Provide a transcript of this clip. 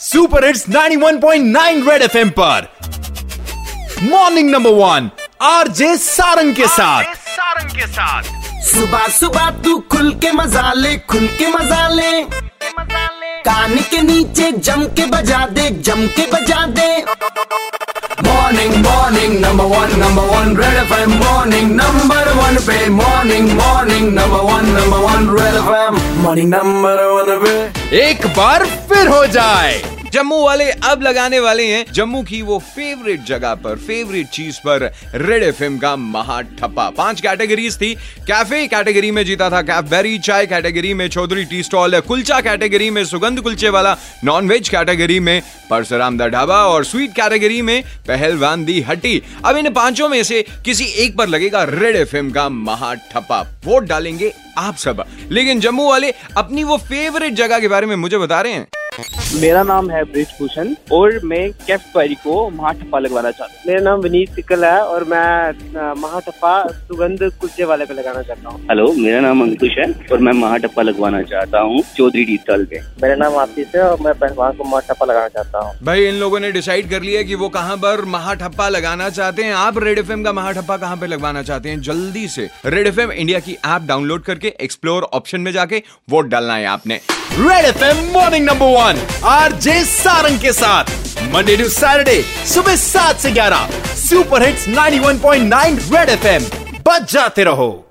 Super hits 91.9 red FM पर। Morning number one RJ Sarang के साथ। सारंग के साथ। सुबह सुबह तू खुल के मज़ा ले खुल के मज़ा ले। कान के नीचे जम के बजा दे जम के बजा दे। morning morning number one number one Red FM morning number one पे morning morning number one number one Red FM morning number one पे एक बार फिर हो जाए जम्मू वाले अब लगाने वाले हैं जम्मू की वो फेवरेट जगह पर फेवरेट चीज़ पर रेड एफएम का महा ठप्पा। पाँच कैटेगरीज थी। कैफ़े कैटेगरी में जीता था कैफबेरी चाय कैटेगरी में Chaudhary tea stall, kulcha category में सुगंध कुलचे वाला नॉनवेज कैटेगरी में परसुराम दा ढाबा और स्वीट कैटेगरी में पहलवान दी हट्टी। अब इन पाँचों में से किसी एक पर लगेगा रेड एफएम का महा ठप्पा। वोट डालेंगे आप सब। लेकिन जम्मू वाले अपनी वो फेवरेट जगह के बारे में मुझे बता रहे हैं। मेरा नाम है ब्रिज भूषण और मैं कैफ क्वेरी को महाठप्पा लगवाना चाहता हूँ। मेरा नाम विनीत सिकल है और मैं महाटप्पा सुगंध कुल्चे वाले पे लगाना चाहता हूँ। हेलो मेरा नाम अंकुश है और मैं महाटप्पा लगवाना चाहता हूँ। चौधरी डी स्टॉल पे। मेरा नाम आशीष है और मैं पहलवान को महाटप्पा लगाना चाहता हूँ। भाई इन लोगों ने डिसाइड कर लिया की वो कहाँ पर महाठप्पा लगाना चाहते हैं। आप रेड एफ़ का महाठप्पा कहाँ पे लगवाना चाहते हैं? जल्दी से रेड एफ़ इंडिया की ऐप डाउनलोड करके एक्सप्लोर ऑप्शन में जाके वोट डालना है आपने। Red F M morning number one R J Sarang के साथ। मंडे टू सैटरडे सुबह सात से ग्यारह। Super hits 91.9 red F M बच जाते रहो।